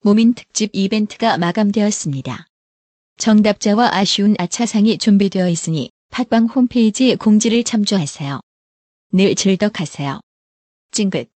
모민 특집 이벤트가 마감되었습니다. 정답자와 아쉬운 아차상이 준비되어 있으니 팟빵 홈페이지 공지를 참조하세요. 늘 즐덕하세요. 찡긋